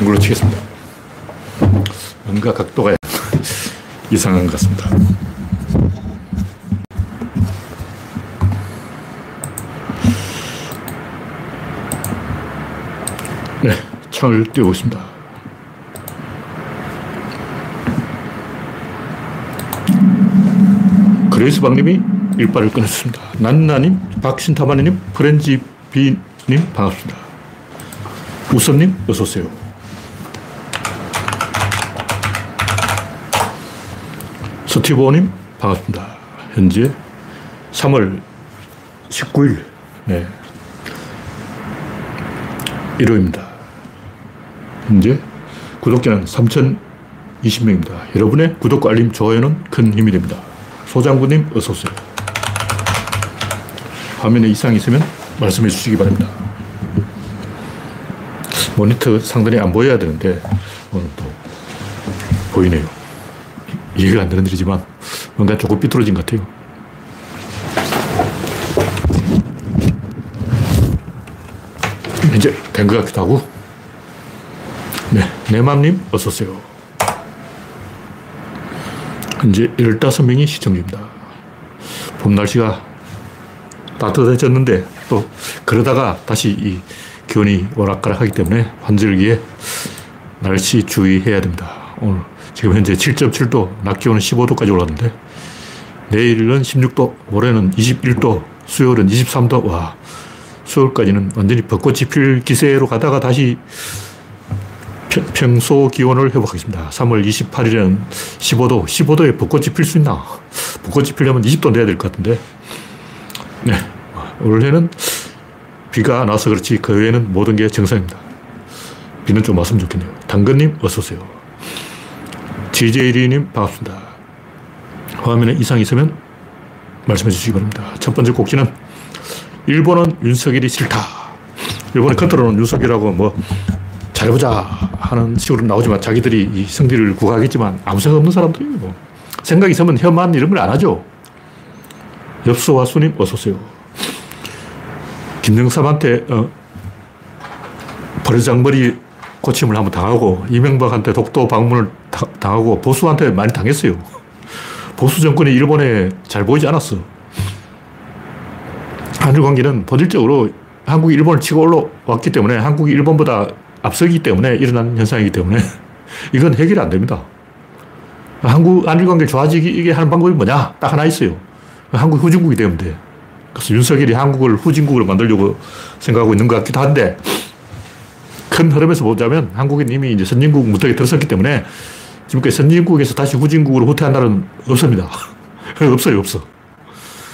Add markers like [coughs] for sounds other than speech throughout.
한글로 치겠습니다. 뭔가 각도가 [laughs] 이상한 것 같습니다. 네, 창을 띄우고 있습니다. 그레이스 박님이 일발을 끊었습니다. 난나님, 박신타마님, 프렌지 비님 반갑습니다. 우선님 어서 오세요. 스티브님 반갑습니다. 현재 3월 19일 네. 일요일입니다. 현재 구독자는 3,020명입니다. 여러분의 구독과 알림, 좋아요는 큰 힘이 됩니다. 소장군님 어서오세요. 화면에 이상이 있으면 말씀해 주시기 바랍니다. 모니터 상단이 안 보여야 되는데 오늘 또 보이네요. 이해가 안 되는 일이지만 뭔가 조금 삐뚤어진 것 같아요. 이제 된 것 같기도 하고. 네, 내맘님 어서오세요. 현재 15명이 시청 중입니다. 봄 날씨가 따뜻해졌는데 또 그러다가 다시 이 기온이 오락가락하기 때문에 환절기에 날씨 주의해야 됩니다. 오늘 지금 현재 7.7도, 낮 기온은 15도까지 올랐는데 내일은 16도, 모레는 21도, 수요일은 23도. 와, 수요일까지는 완전히 벚꽃이 필 기세로 가다가 다시 평 소 기온을 회복하겠습니다. 3월 28일에는 15도, 15도에 벚꽃이 필 수 있나? 벚꽃이 피려면 20도 내야 될 것 같은데. 네. 올해는 비가 나서 그렇지 그 외에는 모든 게 정상입니다. 비는 좀 왔으면 좋겠네요. 당근님, 어서오세요. GJ리님, 반갑습니다. 화면에 이상이 있으면 말씀해 주시기 바랍니다. 첫 번째 꼭지는 일본은 윤석열이 싫다. 일본의 컨트롤은 윤석열하고 뭐 잘해보자 하는 식으로 나오지만 자기들이 이 승리를 구가하겠지만 아무 생각 없는 사람들이에요. 뭐. 생각 있으면 혐한 이런 걸 안 하죠. 엽서와 수님 어서오세요. 김영삼한테 어, 버르장머리 고침을 한번 당하고 이명박한테 독도 방문을 다, 당하고 보수한테 많이 당했어요. 보수 정권이 일본에 잘 보이지 않았어. 한일 관계는 본질적으로 한국이 일본을 치고 올라왔기 때문에 한국이 일본보다 앞서기 때문에 일어난 현상이기 때문에 [laughs] 이건 해결이 안 됩니다. 한국, 한일 관계를 좋아지게 하는 방법이 뭐냐? 딱 하나 있어요. 한국이 후진국이 되면 돼. 그래서 윤석열이 한국을 후진국으로 만들려고 생각하고 있는 것 같기도 한데 큰 흐름에서 보자면 한국은 이미 이제 선진국 무턱에 들어섰기 때문에 지금까지 선진국에서 다시 후진국으로 후퇴한 날은 없습니다. [laughs] 없어요, 없어.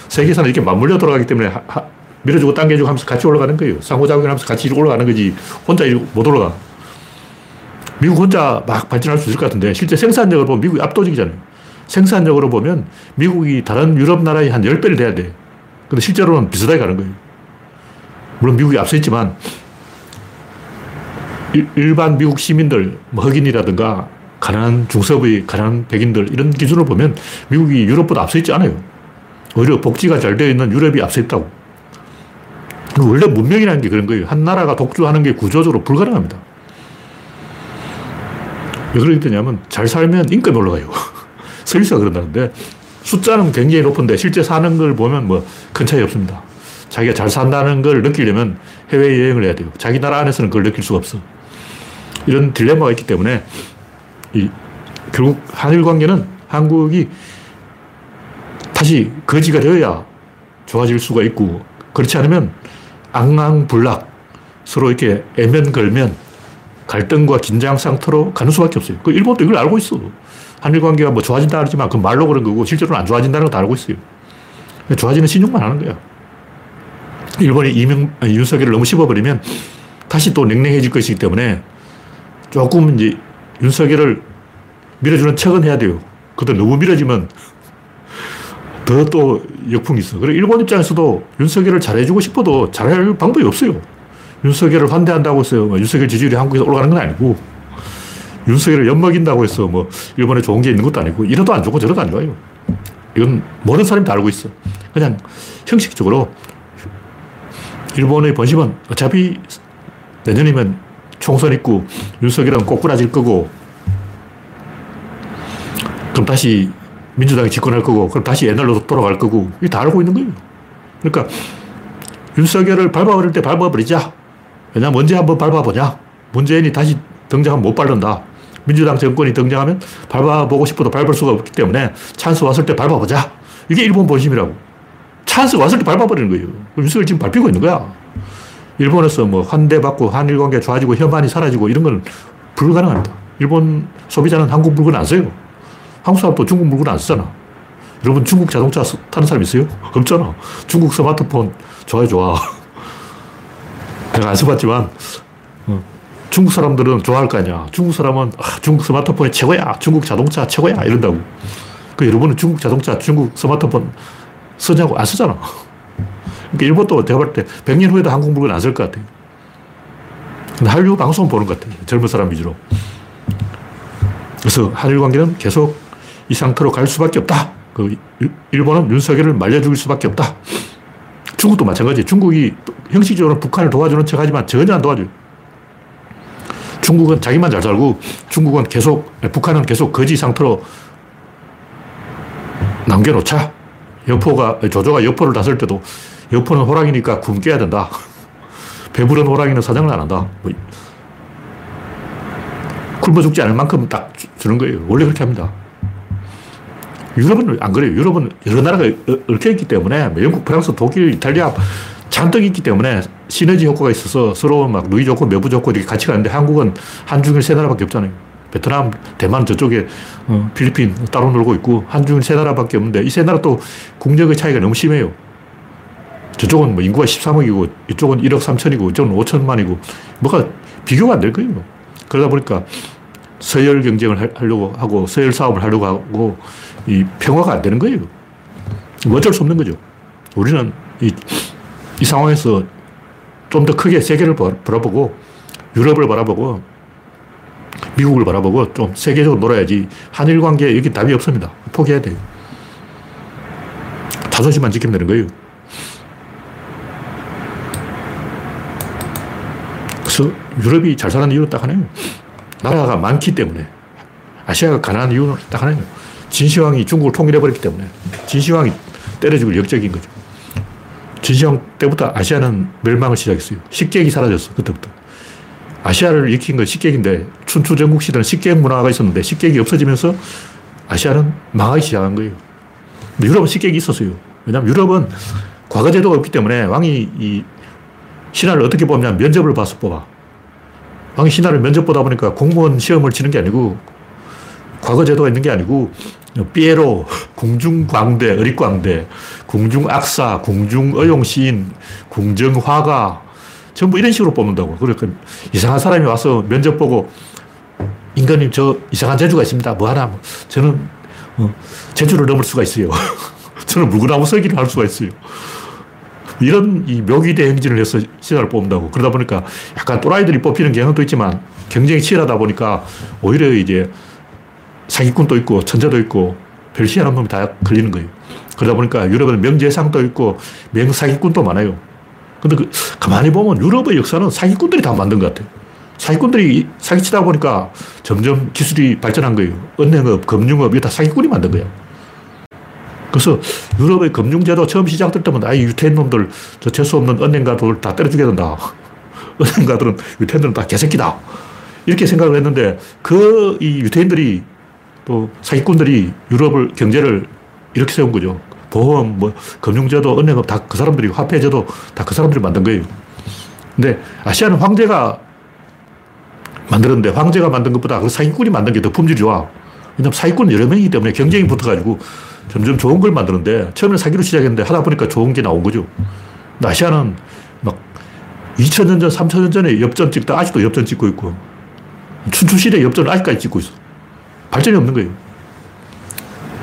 세계사는 이렇게 맞물려 돌아가기 때문에 하, 하, 밀어주고 당겨주고 하면서 같이 올라가는 거예요. 상호작용을 하면서 같이 올라가는 거지 혼자 못 올라가. 미국 혼자 막 발전할 수 있을 것 같은데 실제 생산력을 보면 미국이 압도적이잖아요. 생산력으로 보면 미국이 다른 유럽 나라의 한 10배를 돼야 돼. 근데 실제로는 비슷하게 가는 거예요. 물론 미국이 앞서 있지만 일 반 미국 시민들, 뭐 흑인이라든가 가난한 중서부의 가난한 백인들 이런 기준으로 보면 미국이 유럽보다 앞서 있지 않아요. 오히려 복지가 잘 되어 있는 유럽이 앞서 있다고. 원래 문명이라는 게 그런 거예요. 한 나라가 독주하는 게 구조적으로 불가능합니다. 왜 그렇게 되냐면 잘 살면 인건이 올라가요. [laughs] 서울시가 그런다는데 숫자는 굉장히 높은데 실제 사는 걸 보면 뭐 큰 차이 없습니다. 자기가 잘 산다는 걸 느끼려면 해외여행을 해야 돼요. 자기 나라 안에서는 그걸 느낄 수가 없어. 이런 딜레마가 있기 때문에 이 결국 한일 관계는 한국이 다시 거지가 되어야 좋아질 수가 있고 그렇지 않으면 앙앙불락 서로 이렇게 애면 걸면 갈등과 긴장 상태로 가는 수밖에 없어요. 그 일본도 이걸 알고 있어. 한일 관계가 뭐 좋아진다 그러지만 그 말로 그런 거고 실제로는 안 좋아진다는 걸 알고 있어요. 좋아지는 신용만 하는 거야. 일본이 이명, 윤석열을 너무 씹어버리면 다시 또 냉랭해질 것이기 때문에 조금 이제 윤석열을 밀어주는 척은 해야 돼요. 그때 너무 밀어지면 더 또 역풍이 있어. 그리고 일본 입장에서도 윤석열을 잘해주고 싶어도 잘할 방법이 없어요. 윤석열을 환대한다고 해서 뭐 윤석열 지지율이 한국에서 올라가는 건 아니고 윤석열을 엿먹인다고 해서 뭐 일본에 좋은 게 있는 것도 아니고 이러도 안 좋고 저러도 안 좋아요. 이건 모든 사람이 다 알고 있어. 그냥 형식적으로 일본의 본심은 어차피 내년이면 총선 있고 윤석열은 꼬꾸라질 거고 그럼 다시 민주당이 집권할 거고 그럼 다시 옛날로 돌아갈 거고 이게 다 알고 있는 거예요. 그러니까 윤석열을 밟아버릴 때 밟아버리자. 왜냐면 언제 한번 밟아보냐. 문재인이 다시 등장하면 못 밟는다. 민주당 정권이 등장하면 밟아보고 싶어도 밟을 수가 없기 때문에 찬스 왔을 때 밟아보자. 이게 일본 본심이라고. 찬스 왔을 때 밟아버리는 거예요. 윤석열 지금 밟히고 있는 거야. 일본에서 뭐 환대 받고 한일 관계 좋아지고 혐한이 사라지고 이런 건 불가능합니다. 일본 소비자는 한국 물건 안 써요. 한국 사람도 중국 물건 안 쓰잖아. 여러분 중국 자동차 타는 사람 있어요? 없잖아. 중국 스마트폰 좋아요, 좋아. [laughs] 내가 안 써봤지만 어, 중국 사람들은 좋아할 거 아니야. 중국 사람은 아, 중국 스마트폰이 최고야. 중국 자동차 최고야. 이런다고. 그 여러분은 중국 자동차, 중국 스마트폰 쓰냐고 안 쓰잖아. 그러니까 일본도 제가 볼때 100년 후에도 한국 물건 안 쓸 것 같아요. 근데 한류 방송 보는 것 같아요. 젊은 사람 위주로. 그래서 한일 관계는 계속 이 상태로 갈 수밖에 없다. 그 일본은 윤석열을 말려 죽일 수밖에 없다. 중국도 마찬가지. 중국이 형식적으로 북한을 도와주는 척 하지만 전혀 안 도와줘요. 중국은 자기만 잘 살고 중국은 계속, 북한은 계속 거지 상태로 남겨놓자. 여포가, 조조가 여포를 다쓸 때도 여포는 호랑이니까 굶겨야 된다. [laughs] 배부른 호랑이는 사냥을 안 한다. 뭐 굶어 죽지 않을 만큼 딱 주는 거예요. 원래 그렇게 합니다. 유럽은 안 그래요. 유럽은 여러 나라가 얽혀 있기 때문에 뭐 영국, 프랑스, 독일, 이탈리아 잔뜩 있기 때문에 시너지 효과가 있어서 서로 막 누이 좋고 매부 좋고 이렇게 같이 가는데 한국은 한중일 세 나라밖에 없잖아요. 베트남, 대만 저쪽에 어, 필리핀 따로 놀고 있고 한중일 세 나라밖에 없는데 이 세 나라 또 국력의 차이가 너무 심해요. 저쪽은 뭐 인구가 13억이고 이쪽은 1억 3천이고 이쪽은 5천만이고 뭐가 비교가 안 될 거예요. 그러다 보니까 서열 경쟁을 하려고 하고 서열 사업을 하려고 하고 이 평화가 안 되는 거예요. 뭐 어쩔 수 없는 거죠. 우리는 이, 이 상황에서 좀 더 크게 세계를 바라보고 유럽을 바라보고 미국을 바라보고 좀 세계적으로 놀아야지 한일 관계에 여기 답이 없습니다. 포기해야 돼요. 자존심만 지키면 되는 거예요. 그래서 유럽이 잘 사는 이유는 딱 하나예요. 나라가 많기 때문에. 아시아가 가난한 이유는 딱 하나예요. 진시황이 중국을 통일해버렸기 때문에. 진시황이 때려주고 역적인 거죠. 진시황 때부터 아시아는 멸망을 시작했어요. 식객이 사라졌어. 그때부터. 아시아를 일으킨 건 식객인데 춘추 전국 시대는 식객 문화가 있었는데 식객이 없어지면서 아시아는 망하기 시작한 거예요. 유럽은 식객이 있었어요. 왜냐하면 유럽은 과거 제도가 없기 때문에 왕이 이 신하를 어떻게 뽑냐 면접을 봐서 뽑아. 왕이 신하를 면접 보다 보니까 공무원 시험을 치는 게 아니고 과거 제도가 있는 게 아니고 삐에로, 궁중광대, 어릿광대, 궁중악사, 궁중어용시인, 궁정화가 전부 이런 식으로 뽑는다고. 그러니까 이상한 사람이 와서 면접 보고 인간님 저 이상한 재주가 있습니다. 뭐 하나? 저는 어, 재주를 넘을 수가 있어요. [laughs] 저는 물구나무 서기를 할 수가 있어요. 이런 이 묘기대 행진을 해서 신화를 뽑는다고. 그러다 보니까 약간 또라이들이 뽑히는 경향도 있지만 경쟁이 치열하다 보니까 오히려 이제 사기꾼도 있고 천재도 있고 별 희한한 놈이 다 걸리는 거예요. 그러다 보니까 유럽은 명재상도 있고 명사기꾼도 많아요. 근데 그, 가만히 보면 유럽의 역사는 사기꾼들이 다 만든 것 같아요. 사기꾼들이 사기치다 보니까 점점 기술이 발전한 거예요. 은행업, 금융업, 이게 다 사기꾼이 만든 거예요. 그래서 유럽의 금융제도 처음 시작될 때마다 아이 유태인 놈들, 저 재수 없는 은행가들 다 때려 죽여야 된다. [laughs] 은행가들은, 유태인들은 다 개새끼다. 이렇게 생각을 했는데 그 이 유태인들이 또 사기꾼들이 유럽을 경제를 이렇게 세운 거죠. 보험, 뭐, 금융제도, 은행업 다 그 사람들이, 화폐제도 다 그 사람들이 만든 거예요. 근데 아시아는 황제가 만들었는데 황제가 만든 것보다 그 사기꾼이 만든 게 더 품질이 좋아. 왜냐면 사기꾼 여러 명이기 때문에 경쟁이 붙어가지고 점점 좋은 걸 만드는데 처음에 사기로 시작했는데 하다 보니까 좋은 게 나온 거죠. 아시아는 막 2000년 전, 3000년 전에 엽전 찍다 아직도 엽전 찍고 있고 춘추시대 엽전을 아직까지 찍고 있어. 발전이 없는 거예요.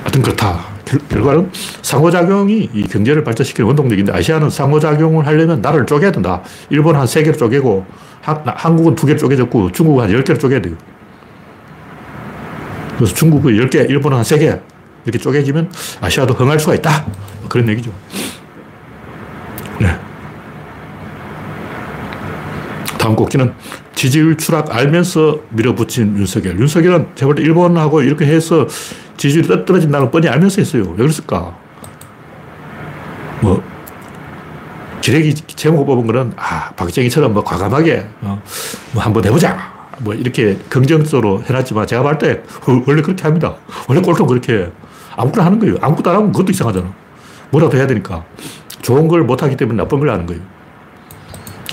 하여튼 그렇다. 결, 과는 상호작용이 이 경제를 발전시키는 원동력인데 아시아는 상호작용을 하려면 나라를 쪼개야 된다. 일본 한 세 개를 쪼개고 한, 한국은 두 개를 쪼개졌고 중국은 한 열 개를 쪼개야 돼요. 그래서 중국은 열 개, 일본은 한 세 개. 이렇게 쪼개지면 아시아도 흥할 수가 있다. 그런 얘기죠. 네. 다음 꼭지는 지지율 추락 알면서 밀어붙인 윤석열. 윤석열은 볼때 일본하고 이렇게 해서 지지율이 떨어진다는 뻔히 알면서 했어요. 왜 그랬을까? 뭐, 기레기 제목 뽑은 거는, 아, 박정희처럼 뭐 과감하게, 어, 뭐 한번 해보자. 뭐 이렇게 긍정적으로 해놨지만 제가 볼 때 원래 그렇게 합니다. 원래 꼴통 그렇게 해. 아무거나 하는 거예요. 아무것도 안 하면 그것도 이상하잖아. 뭐라도 해야 되니까. 좋은 걸 못하기 때문에 나쁜 걸 하는 거예요.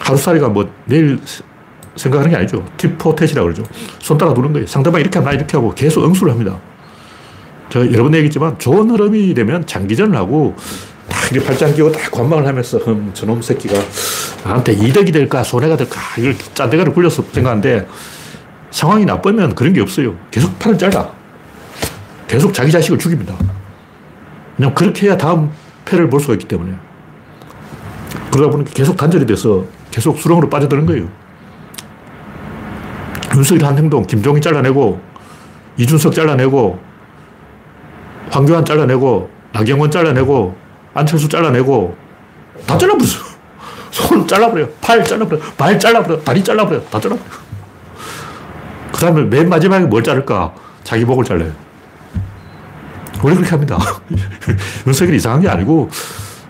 하루살이가 뭐 내일 생각하는 게 아니죠. 팁포텟이라고 그러죠. 손 따라 두는 거예요. 상대방 이렇게 하면 이렇게 하고 계속 응수를 합니다. 제가 여러 번 얘기했지만 좋은 흐름이 되면 장기전을 하고 딱 이렇게 팔짱 끼고 딱 관망을 하면서 흠, 저놈 새끼가 나한테 이득이 될까 손해가 될까 이걸 짠대가를 굴려서 생각하는데 상황이 나쁘면 그런 게 없어요. 계속 팔을 잘라. 계속 자기 자식을 죽입니다. 그냥 그렇게 해야 다음 패를 볼 수가 있기 때문에. 그러다 보니까 계속 단절이 돼서 계속 수렁으로 빠져드는 거예요. 윤석열 한 행동, 김종인 잘라내고, 이준석 잘라내고, 황교안 잘라내고, 나경원 잘라내고, 안철수 잘라내고, 다 잘라버렸어. [laughs] 손 잘라버려. 팔 잘라버려. 발 잘라버려. 다리 잘라버려. 다 잘라버려. 그 다음에 맨 마지막에 뭘 자를까? 자기 목을 잘라요. 원래 그렇게 합니다. [laughs] 윤석열이 이상한 게 아니고,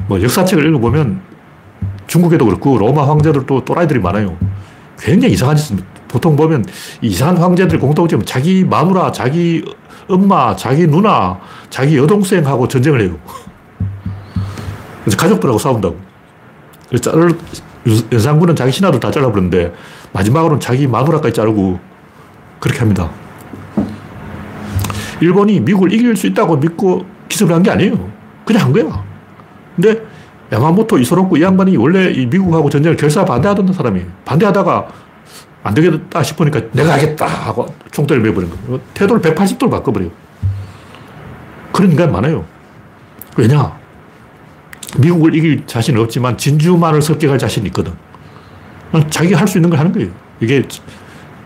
뭐 역사책을 읽어보면 중국에도 그렇고 로마 황제들도 또라이들이 많아요. 굉장히 이상한 짓입니다. 보통 보면 이상한 황제들 공통점은 자기 마누라, 자기 엄마, 자기 누나, 자기 여동생하고 전쟁을 해요. 그래서 가족들하고 싸운다고. 그래서 연산군은 자기 신하들 다 잘라버렸는데 마지막으로는 자기 마누라까지 자르고 그렇게 합니다. 일본이 미국을 이길 수 있다고 믿고 기습을 한 게 아니에요. 그냥 한 거야. 근데 야마모토 이소롭고 이 양반이 원래 이 미국하고 전쟁을 결사 반대하던 사람이 반대하다가 안 되겠다 싶으니까 내가 하겠다 하고 총대를 매버린 거예요. 태도를 180도로 바꿔버려요. 그런 인간 많아요. 왜냐? 미국을 이길 자신은 없지만 진주만을 습격할 자신이 있거든. 자기가 할 수 있는 걸 하는 거예요. 이게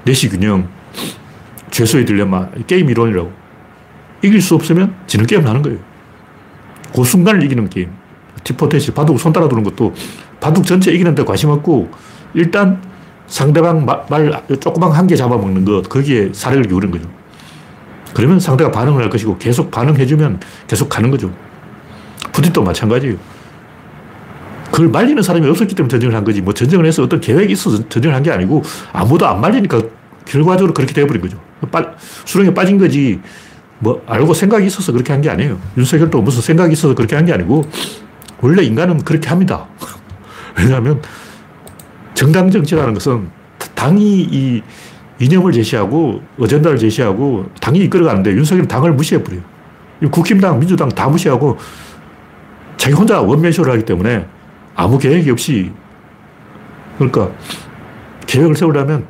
내시균형, 죄수의 딜레마, 게임 이론이라고. 이길 수 없으면 지는 게임을 하는 거예요. 그 순간을 이기는 게임. 티포테시, 바둑 손 따라 두는 것도 바둑 전체 이기는데 관심 없고 일단 상대방 말 조그만 한 개 잡아먹는 것, 거기에 사례를 기울인 거죠. 그러면 상대가 반응을 할 것이고 계속 반응해주면 계속 가는 거죠. 푸틴도 마찬가지예요. 그걸 말리는 사람이 없었기 때문에 전쟁을 한 거지. 뭐 전쟁을 해서 어떤 계획이 있어서 전쟁을 한 게 아니고 아무도 안 말리니까 결과적으로 그렇게 되어버린 거죠. 빠, 수렁에 빠진 거지. 뭐 알고 생각이 있어서 그렇게 한 게 아니에요. 윤석열도 무슨 생각이 있어서 그렇게 한 게 아니고 원래 인간은 그렇게 합니다. [laughs] 왜냐하면 정당 정치라는 것은 당이 이 이념을 제시하고 어젠다를 제시하고 당이 이끌어가는데 윤석열은 당을 무시해버려요. 국힘당, 민주당 다 무시하고 자기 혼자 원맨쇼를 하기 때문에 아무 계획이 없이 그러니까 계획을 세우려면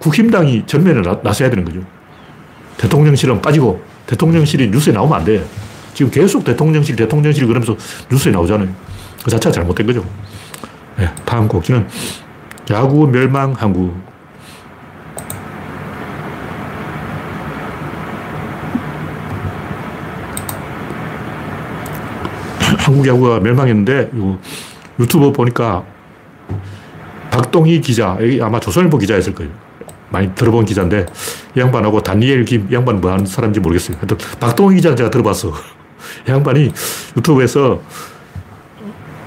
국힘당이 전면에 나, 서야 되는 거죠. 대통령실은 빠지고 대통령실이 뉴스에 나오면 안 돼. 지금 계속 대통령실, 대통령실 그러면서 뉴스에 나오잖아요. 그 자체가 잘못된 거죠. 네, 다음 곡지는 야구 멸망 한국. [clears throat] 한국 야구가 멸망했는데 유튜브 보니까 박동희 기자, 아마 조선일보 기자였을 거예요. 많이 들어본 기자인데 이 양반하고 다니엘 김, 이 양반 뭐 하는 사람인지 모르겠어요. 하여튼 박동희 기자는 제가 들어봤어. [laughs] 이 양반이 유튜브에서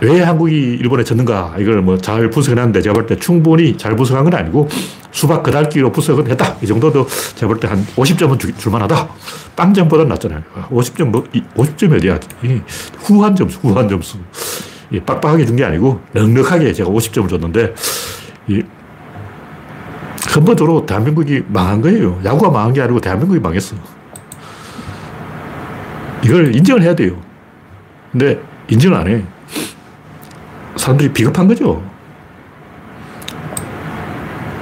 왜 한국이 일본에 졌는가 이걸 뭐 잘 분석해 놨는데 제가 볼 때 충분히 잘 분석한 건 아니고 수박 그달기로 분석은 했다. 이 정도도 제가 볼 때 한 50점은 줄, 줄만하다. 빵점보다 낫잖아요. 50점 뭐 50점이 어디야. 후한 점수, 후한 점수. 빡빡하게 준 게 아니고 넉넉하게 제가 50점을 줬는데 이 근본적으로 대한민국이 망한 거예요. 야구가 망한 게 아니고 대한민국이 망했어. 이걸 인정을 해야 돼요. 근데 인정을 안 해. 사람들이 비겁한 거죠.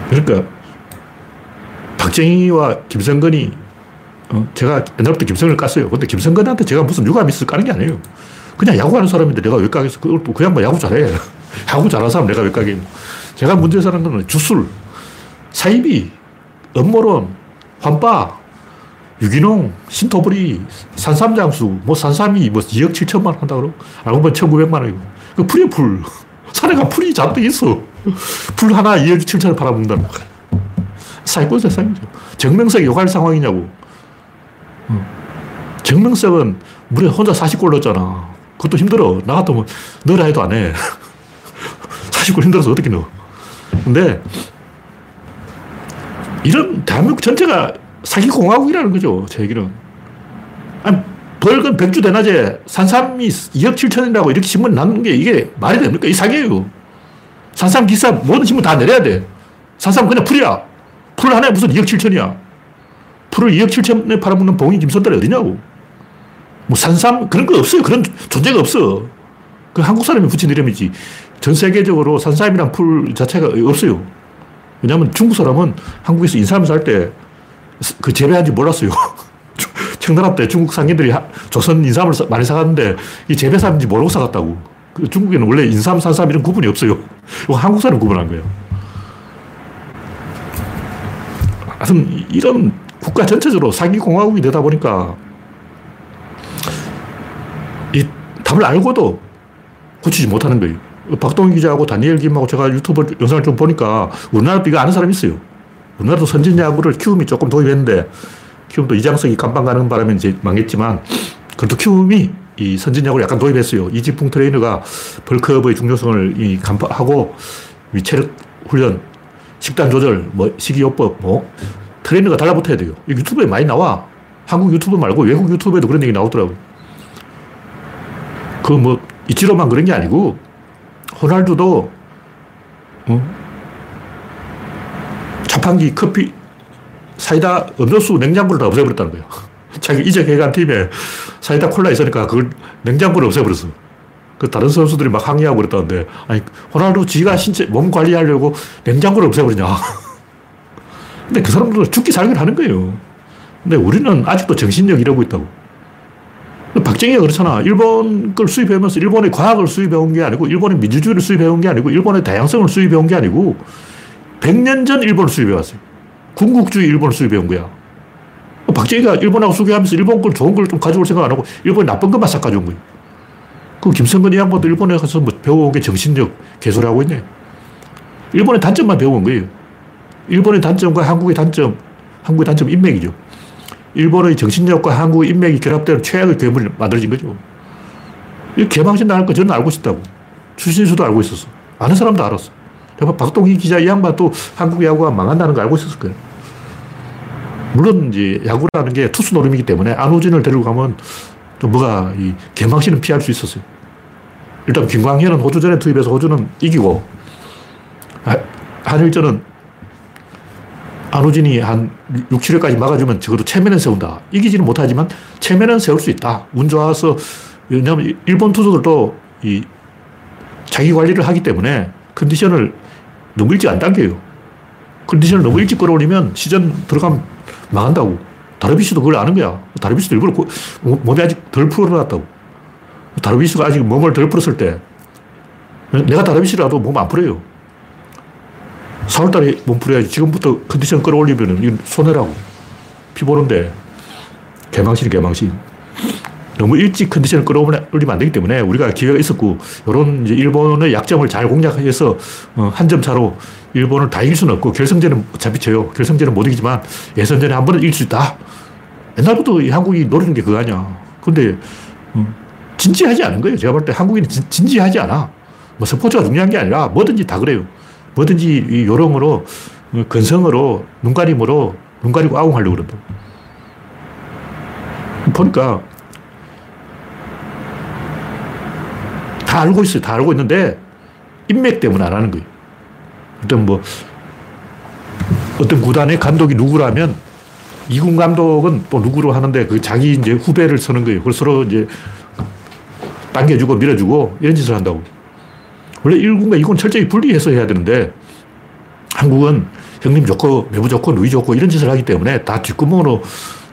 그러니까 박정희와 김성근이 어, 제가 옛날부터 김성근을 깠어요. 근데 김성근한테 제가 무슨 유감 있어 까는 게 아니에요. 그냥 야구하는 사람인데 내가 왜 까겠어? 그 양반 야구 잘해. [laughs] 야구 잘하는 사람 내가 왜 까겠노? 제가 문제 사는 건 주술, 사이비, 음모론, 환빠, 유기농, 신토부리, 산삼장수, 뭐 산삼이 뭐 2억 7천만 한다 그러고, 알고 보면 1,900만 원이고. 그 풀이 풀. [laughs] 산에가 풀이 잔뜩 있어. 풀 하나 2억 7천을 팔아먹는다는 거야. 사기꾼 세상이죠. 정명석이 욕할 상황이냐고. 정명석은 물에 혼자 40골 넣었잖아. 그것도 힘들어. 나 같으면 넣으라 해도 안 해. [laughs] 40골 힘들어서 어떻게 넣어. 근데 이런 대한민국 전체가 사기공화국이라는 거죠. 제 얘기는. 아니, 벌건 백주 대낮에 산삼이 2억 7천이라고 이렇게 신문 나는 게 이게 말이 됩니까? 이 사기예요. 산삼 기사 모든 신문 다 내려야 돼. 산삼 그냥 풀이야. 풀 하나에 무슨 2억 7천이야. 풀을 2억 7천에 팔아먹는 봉이 김선달이 어디냐고. 뭐 산삼 그런 거 없어요. 그런 존재가 없어. 그 한국 사람이 붙인 이름이지. 전 세계적으로 산삼이란 풀 자체가 없어요. 왜냐하면 중국 사람은 한국에서 인삼을 살 때 그 재배한지 몰랐어요. [laughs] 청나라 때 중국 상인들이 조선 인삼을 많이 사갔는데 이 재배삼인지 모르고 사갔다고. 그 중국에는 원래 인삼, 산삼 이런 구분이 없어요. 한국 사람 구분한 거예요. 하여튼 이런 국가 전체적으로 사기공화국이 되다 보니까 이 답을 알고도 고치지 못하는 거예요. 박동희 기자하고 다니엘 김하고 제가 유튜브 영상을 좀 보니까 우리나라도 이거 아는 사람이 있어요. 우리나라도 선진 야구를 키움이 조금 도입했는데 키움도 이장석이 감방 가는 바람에 이제 망했지만 그래도 키움이 이 선진 야구를 약간 도입했어요. 이지풍 트레이너가 bulk up의 중요성을 이 간파하고 체력 훈련, 식단 조절, 뭐 식이요법, 뭐 트레이너가 달라붙어야 돼요. 유튜브에 많이 나와. 한국 유튜브 말고 외국 유튜브에도 그런 얘기 나오더라고요. 그 뭐 이치로만 그런 게 아니고 호날두도 어? 자판기 커피 사이다 음료수 냉장고를 다 없애버렸다는 거예요. [laughs] 자기 이적 해간 팀에 사이다 콜라 있으니까 그걸 냉장고를 없애버렸어. 그 다른 선수들이 막 항의하고 그랬다는데, 아니, 호날두 지가 신체, 몸 관리하려고 냉장고를 없애버리냐. [laughs] 근데 그 사람들은 죽기 살기를 하는 거예요. 근데 우리는 아직도 정신력 이러고 있다고. 박정희가 그렇잖아. 일본 걸 수입해오면서 일본의 과학을 수입해온 게 아니고, 일본의 민주주의를 수입해온 게 아니고, 일본의 다양성을 수입해온 게 아니고, 100년 전 일본을 수입해 왔어요. 군국주의 일본을 수입해 온 거야. 박정희가 일본하고 수교하면서 일본 걸 좋은 걸 좀 가져올 생각 안 하고 일본이 나쁜 것만 싹 가져온 거예요. 그 김성근 이 양반도 일본에 가서 뭐 배워온 게 정신력 개소리 하고 있네. 일본의 단점만 배워온 거예요. 일본의 단점과 한국의 단점, 한국의 단점 인맥이죠. 일본의 정신력과 한국의 인맥이 결합되는 최악의 괴물이 만들어진 거죠. 이 개망신 당할 거 저는 알고 있었다고. 출신수도 알고 있었어. 아는 사람도 알았어. 제가 박동희 기자 이 양반도 한국 야구가 망한다는 거 알고 있었을 거예요. 물론 이제 야구라는 게 투수 노름이기 때문에 안호진을 데리고 가면 좀 뭐가 이 개망신은 피할 수 있었어요. 일단 김광현은 호주전에 투입해서 호주는 이기고 한일전은 안호진이 한 6, 7회까지 막아주면 적어도 체면은 세운다. 이기지는 못하지만 체면은 세울 수 있다. 운 좋아서 왜냐하면 일본 투수들도 이 자기 관리를 하기 때문에 컨디션을 너무 일찍 안 당겨요. 컨디션을 너무 일찍 끌어올리면 시즌 들어가면 망한다고. 다르비시도 그걸 아는 거야. 다르비시도 일부러 몸이 아직 덜 풀어놨다고. 다르비시가 아직 몸을 덜 풀었을 때 내가 다르비시라도 몸 안 풀어요. 4월달에 몸 풀어야지. 지금부터 컨디션 끌어올리면 손해라고. 피 보는데 개망신, 개망신. 너무 일찍 컨디션을 끌어올리면 안 되기 때문에 우리가 기회가 있었고, 이런 일본의 약점을 잘 공략해서 어, 한점 차로 일본을 다 이길 수는 없고, 결승전은 어차피 져요. 결승전은 못 이기지만 예선전에 한 번은 이길 수 있다. 옛날부터 한국이 노리는 게 그거 아니야. 근데, 음, 진지하지 않은 거예요. 제가 볼 때 한국인은 진, 진지하지 않아. 뭐 스포츠가 중요한 게 아니라 뭐든지 다 그래요. 뭐든지 이 요령으로, 어, 근성으로, 눈가림으로, 눈 가리고 아웅하려고 그런다. 보니까 다 알고 있어요. 다 알고 있는데 인맥 때문에 안 하는 거예요. 어떤 뭐 어떤 구단의 감독이 누구라면 이군 감독은 또 누구로 하는데 그 자기 이제 후배를 쓰는 거예요. 그래서 서로 이제 당겨주고 밀어주고 이런 짓을 한다고. 원래 1군과 2군 철저히 분리해서 해야 되는데 한국은 형님 좋고 매부 좋고 누이 좋고 이런 짓을 하기 때문에 다 뒷구멍으로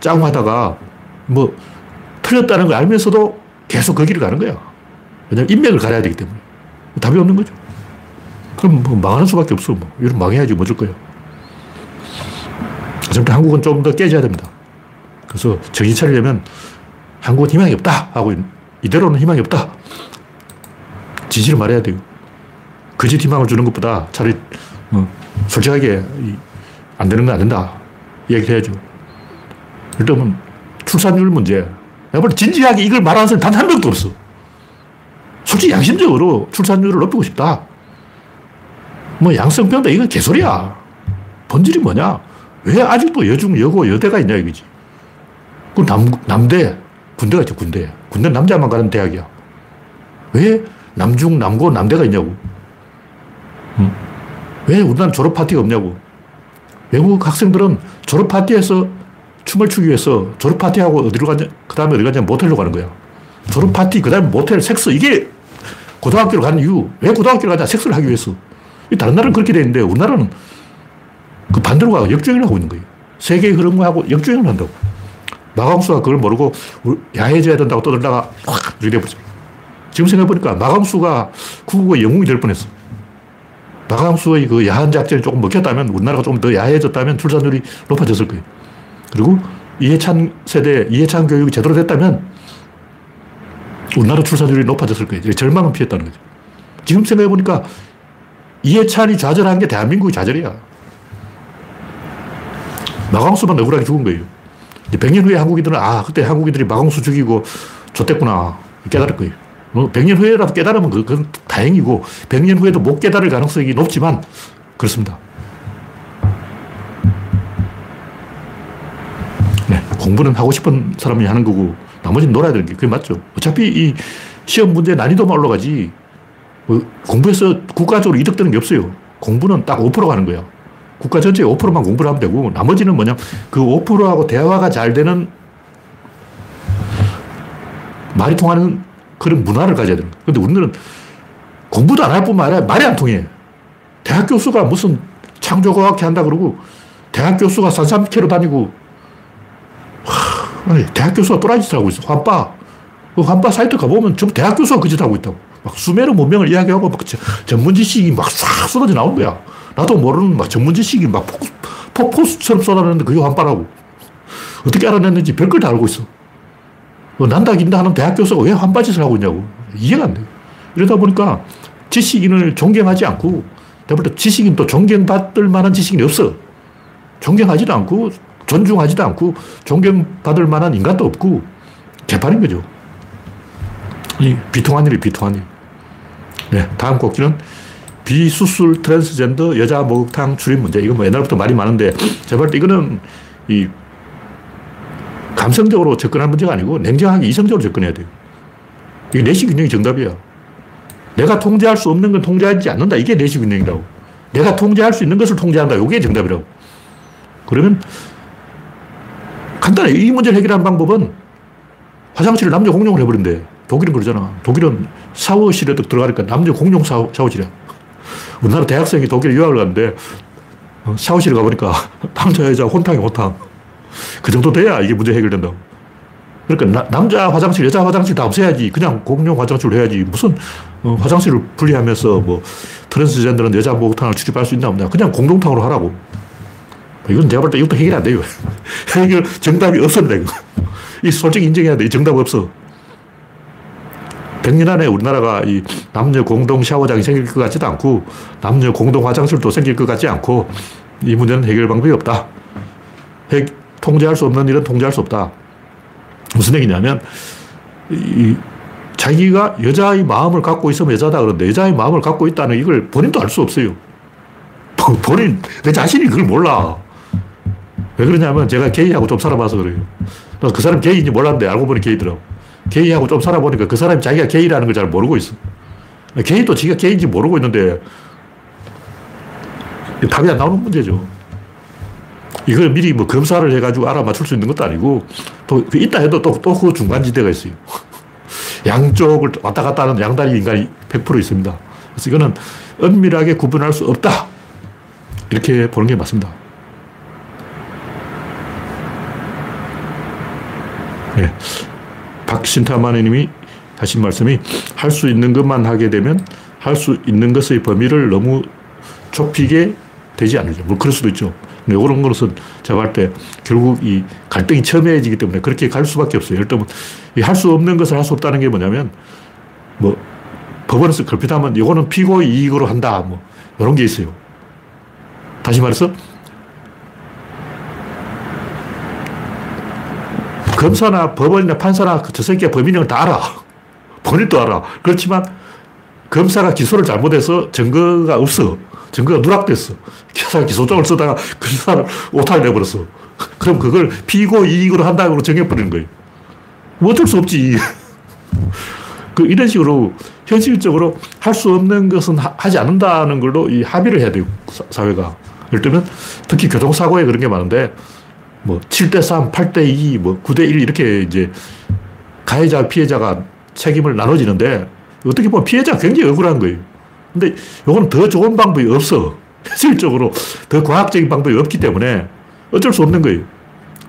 짱하다가 뭐 틀렸다는 걸 알면서도 계속 그 길을 가는 거야. 왜냐면 인맥을 가려야 되기 때문에. 답이 없는 거죠. 그럼 뭐 망하는 수밖에 없어. 뭐. 이런 망해야지 뭐 줄 거야. 그래서 한국은 좀 더 깨져야 됩니다. 그래서 정신 차리려면 한국은 희망이 없다 하고 이대로는 희망이 없다. 진실을 말해야 돼요. 거짓 희망을 주는 것보다 차라리 어, 솔직하게 안 되는 건 안 된다. 얘기를 해야죠. 일단 출산율 문제. 내가 볼 진지하게 이걸 말하는 사람 단 한 명도 없어. 솔직히 양심적으로 출산율을 높이고 싶다. 뭐 양성평다 이건 개소리야. 본질이 뭐냐? 왜 아직도 여중, 여고, 여대가 있냐 이거지. 그 남, 남대, 군대가 있죠, 군대. 군대 남자만 가는 대학이야. 왜 남중, 남고, 남대가 있냐고. 응? 왜 우리나라 졸업 파티가 없냐고. 외국 학생들은 졸업 파티에서 춤을 추기 위해서 졸업 파티하고 어디로 가냐, 그 다음에 어디 가냐, 모텔로 가는 거야. 졸업 파티, 그 다음에 모텔, 섹스, 이게 고등학교를 가는 이유. 왜 고등학교를 가냐, 섹스를 하기 위해서. 다른 나라는 그렇게 돼 있는데 우리나라는 그 반대로 가고 역주행을 하고 있는 거예요. 세계의 흐름하고 역주행을 한다고. 마광수가 그걸 모르고 야해져야 된다고 떠들다가 확 이렇게 돼버렸어. 지금 생각해보니까 마광수가 국국의 영웅이 될 뻔했어. 마광수의 그 야한 작전이 조금 먹혔다면 우리나라가 좀더 야해졌다면 출산율이 높아졌을 거예요. 그리고 이해찬 세대, 이해찬 교육이 제대로 됐다면 우리나라 출산율이 높아졌을 거예요. 절망은 피했다는 거죠. 지금 생각해보니까 이해찬이 좌절한 게 대한민국의 좌절이야. 마광수만 억울하게 죽은 거예요. 100년 후에 한국인들은 아, 그때 한국인들이 마광수 죽이고 좆됐구나. 깨달을 거예요. 100년 뭐 후에라도 깨달으면 그건 다행이고 100년 후에도 못 깨달을 가능성이 높지만 그렇습니다. 네, 공부는 하고 싶은 사람이 하는 거고 나머지는 놀아야 되는 게 그게 맞죠. 어차피 이 시험 문제 난이도만 올라가지 뭐 공부해서 국가적으로 이득 되는 게 없어요. 공부는 딱 5% 가는 거야. 국가 전체의 5%만 공부를 하면 되고 나머지는 뭐냐 그 5%하고 대화가 잘 되는 말이 통하는 그런 문화를 가져야 되는 거야. 근데 우리는 공부도 안 할 뿐만 아니라 말이 안 통해. 대학 교수가 무슨 창조과학회 한다 그러고 대학 교수가 산삼캐로 다니고 하, 아니, 대학 교수가 또라이 짓 하고 있어. 환빠. 그 환빠 사이트 가보면 전부 대학 교수가 그짓 하고 있다고. 막 수메르 문명을 이야기하고 막 전문 지식이 막 싹 쏟아져 나온 거야. 나도 모르는 막 전문 지식이 막 폭, 포수처럼 쏟아내는데 그게 환빠라고. 어떻게 알아냈는지 별걸 다 알고 있어. 뭐 난다 긴다 하는 대학 교수가 왜 환빠 짓을 하고 있냐고. 이해가 안 돼. 이러다 보니까 지식인을 존경하지 않고 대부분 지식인 또 존경받을 만한 지식인이 없어. 존경하지도 않고 존중하지도 않고 존경받을 만한 인간도 없고 개판인 거죠. 이 비통한 일이 비통한 일. 네, 다음 꼭지는 비수술 트랜스젠더 여자 목욕탕 출입 문제. 이건 뭐 옛날부터 말이 많은데 볼때 이거는 이 감성적으로 접근할 문제가 아니고 냉정하게 이성적으로 접근해야 돼요. 이게 내시 균형이 정답이야. 내가 통제할 수 없는 건 통제하지 않는다. 이게 내시 균형이라고. 내가 통제할 수 있는 것을 통제한다. 이게 정답이라고. 그러면 간단해. 이 문제를 해결하는 방법은 화장실을 남녀 공용을 해버린대. 독일은 그러잖아. 독일은 샤워실에 들어가니까 남녀 공용 샤워, 샤워실이야. 우리나라 대학생이 독일 유학을 갔는데 어, 샤워실에 가보니까 [laughs] 남자, 여자 혼탕이 혼탕. 그 정도 돼야 이게 문제 해결된다고. 그러니까 나, 남자 화장실, 여자 화장실 다 없애야지. 그냥 공용 화장실로 해야지. 무슨 어, 화장실을 분리하면서 뭐 트랜스젠더는 여자 목욕탕을 출입할 수 있나 없냐. 그냥 공동탕으로 하라고. 이건 제가 볼 때 이것도 해결이 안 돼요. [laughs] 해결 정답이 없습니다. 이거. 이 솔직히 인정해야 돼. 이 정답 없어. 100년 안에 우리나라가 이 남녀 공동 샤워장이 생길 것 같지도 않고 남녀 공동 화장실도 생길 것 같지 않고 이 문제는 해결 방법이 없다. 해, 통제할 수 없는 일은 통제할 수 없다. 무슨 얘기냐면 이 자기가 여자의 마음을 갖고 있으면 여자다 그러는데 여자의 마음을 갖고 있다는 이걸 본인도 알 수 없어요. 본인, 내 자신이 그걸 몰라. 왜 그러냐면 제가 게이하고 좀 살아봐서 그래요. 그 사람 게이인지 몰랐는데 알고 보니 게이더라고. 게이하고 좀 살아보니까 그 사람이 자기가 게이라는 걸 잘 모르고 있어. 게이도 지가 게이인지 모르고 있는데 답이 안 나오는 문제죠. 이걸 미리 뭐 검사를 해가지고 알아맞출 수 있는 것도 아니고 또그 있다 해도 또 또 그 중간지대가 있어요. [laughs] 양쪽을 왔다 갔다 하는 양다리 인간이 100% 있습니다. 그래서 이거는 은밀하게 구분할 수 없다. 이렇게 보는 게 맞습니다. 네. 박신타마니 님이 하신 말씀이 할 수 있는 것만 하게 되면 할 수 있는 것의 범위를 너무 좁히게 되지 않을까. 뭐 그럴 수도 있죠. 근데 이런 것은 제가 할때 결국 이 갈등이 첨예해지기 때문에 그렇게 갈 수밖에 없어요. 예를 들면 할 수 없는 것을 할 수 없다는 게 뭐냐면 뭐 법원에서 걸핏하면 이거는 피고 이익으로 한다. 뭐, 이런 게 있어요. 다시 말해서, 검사나 법원이나 판사나 저 새끼가 범인을 다 알아. 본인도 알아. 그렇지만 검사가 기소를 잘못해서 증거가 없어. 증거가 누락됐어. 기사 기소장을 쓰다가 그 기사를 오타를 내버렸어. 그럼 그걸 피고 이익으로 한다고 정해버리는 거예요. 뭐 어쩔 수 없지. [laughs] 그 이런 식으로 현실적으로 할 수 없는 것은 하, 지 않는다는 걸로 이 합의를 해야 돼요. 사회가. 예를 들면 특히 교통사고에 그런 게 많은데 뭐 7대 3, 8대 2, 뭐 9대 1 이렇게 이제 가해자, 피해자가 책임을 나눠지는데 어떻게 보면 피해자가 굉장히 억울한 거예요. 근데 이거는 더 좋은 방법이 없어. [laughs] 실적으로 더 과학적인 방법이 없기 때문에 어쩔 수 없는 거예요.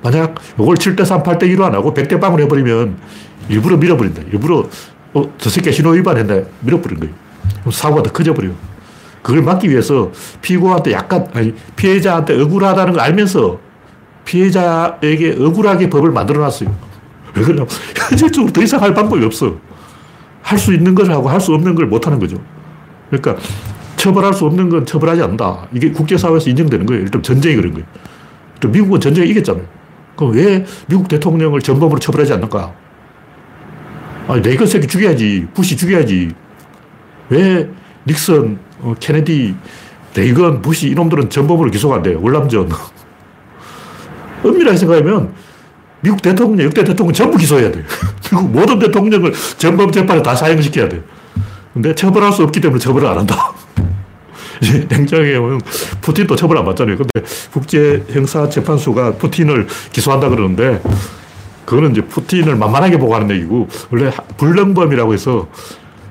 만약 이걸 7대 3, 8대2로 안 하고 100대 0을 해버리면 일부러 밀어버린다. 일부러 어, 저 새끼 신호 위반했다. 밀어버린 거예요. 그럼 사고가 더 커져버려요. 그걸 막기 위해서 피고한테 약간, 아니, 피해자한테 억울하다는 걸 알면서 피해자에게 억울하게 법을 만들어 놨어요. 왜 그러냐. 현실적으로 더 이상 할 방법이 없어. 할 수 있는 걸 하고 할 수 없는 걸 못 하는 거죠. 그러니까 처벌할 수 없는 건 처벌하지 않는다. 이게 국제사회에서 인정되는 거예요. 일단 전쟁이 그런 거예요. 또 미국은 전쟁에 이겼잖아요. 그럼 왜 미국 대통령을 전범으로 처벌하지 않는가? 아니, 레이건 새끼 죽여야지. 부시 죽여야지. 왜 닉슨, 어, 케네디, 레이건, 부시 이놈들은 전범으로 기소가 안 돼요. 월남전. 엄밀하게 생각하면 미국 대통령, 역대 대통령 전부 기소해야 돼요. [laughs] 미국 모든 대통령을 전범 재판에 다 사형시켜야 돼요. 근데 처벌할 수 없기 때문에 처벌을 안 한다. [laughs] 냉정하게 보면 푸틴도 처벌 안 받잖아요. 근데 국제형사재판소가 푸틴을 기소한다 그러는데 그거는 이제 푸틴을 만만하게 보고 하는 얘기고 원래 불능범이라고 해서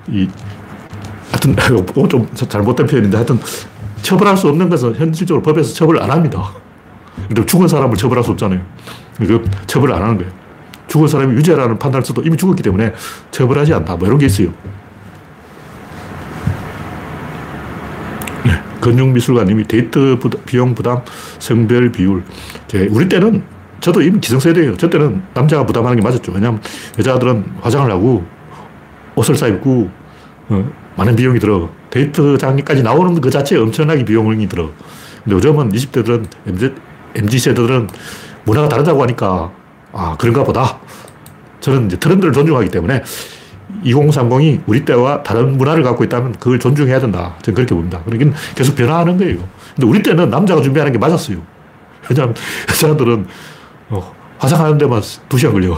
이 하여튼 [laughs] 좀 잘못된 표현인데 하여튼 처벌할 수 없는 것은 현실적으로 법에서 처벌 안 합니다. 근데 죽은 사람을 처벌할 수 없잖아요. 그 처벌을 안 하는 거예요. 죽은 사람이 유죄라는 판단을 써도 이미 죽었기 때문에 처벌하지 않다. 뭐 이런 게 있어요. 네. 근육미술관님이 데이트 부담, 비용 부담, 성별 비율. 우리 때는 저도 이미 기성세대예요. 저 때는 남자가 부담하는 게 맞았죠. 왜냐하면 여자들은 화장을 하고 옷을 사입고 어, 많은 비용이 들어. 데이트장까지 나오는 그 자체에 엄청나게 비용이 들어. 근데 요즘은 20대들은, MZ, MZ세대들은 문화가 다르다고 하니까, 아, 그런가 보다. 저는 이제 트렌드를 존중하기 때문에 2030이 우리 때와 다른 문화를 갖고 있다면 그걸 존중해야 된다. 저는 그렇게 봅니다. 그러긴 계속 변화하는 거예요. 근데 우리 때는 남자가 준비하는 게 맞았어요. 왜냐하면 [laughs] 여자들은 어, 화장하는 데만 2시간 걸려.